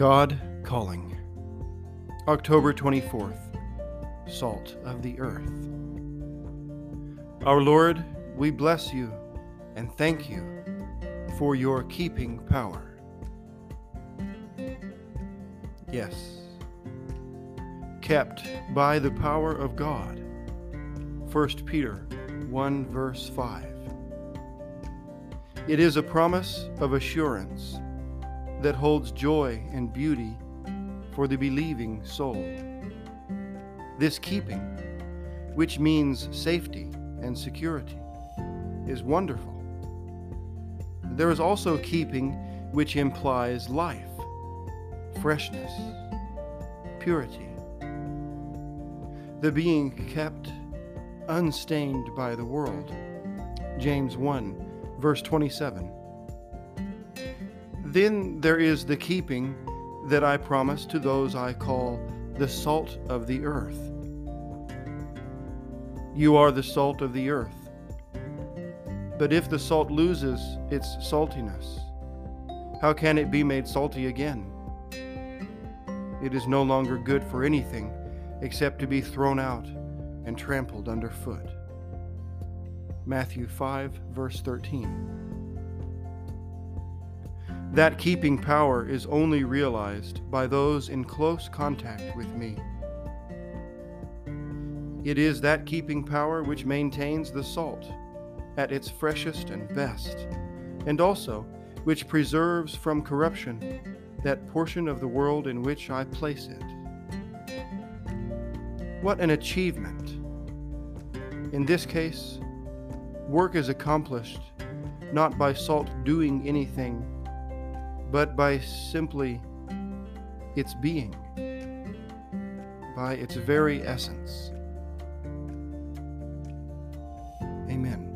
God Calling. October 24th. Salt of the Earth. Our Lord, we bless you and thank you for your keeping power. Yes, kept by the power of God. 1 Peter 1 verse 5. It is a promise of assurance that holds joy and beauty for the believing soul. This keeping, which means safety and security, is wonderful. There is also keeping which implies life, freshness, purity. The being kept unstained by the world. James 1, verse 27. Then there is the keeping that I promise to those I call the salt of the earth. You are the salt of the earth. But if the salt loses its saltiness, how can it be made salty again? It is no longer good for anything except to be thrown out and trampled underfoot. Matthew 5, verse 13. That keeping power is only realized by those in close contact with me. It is that keeping power which maintains the salt at its freshest and best, and also which preserves from corruption that portion of the world in which I place it. What an achievement! In this case, work is accomplished not by salt doing anything but by simply its being, by its very essence. Amen.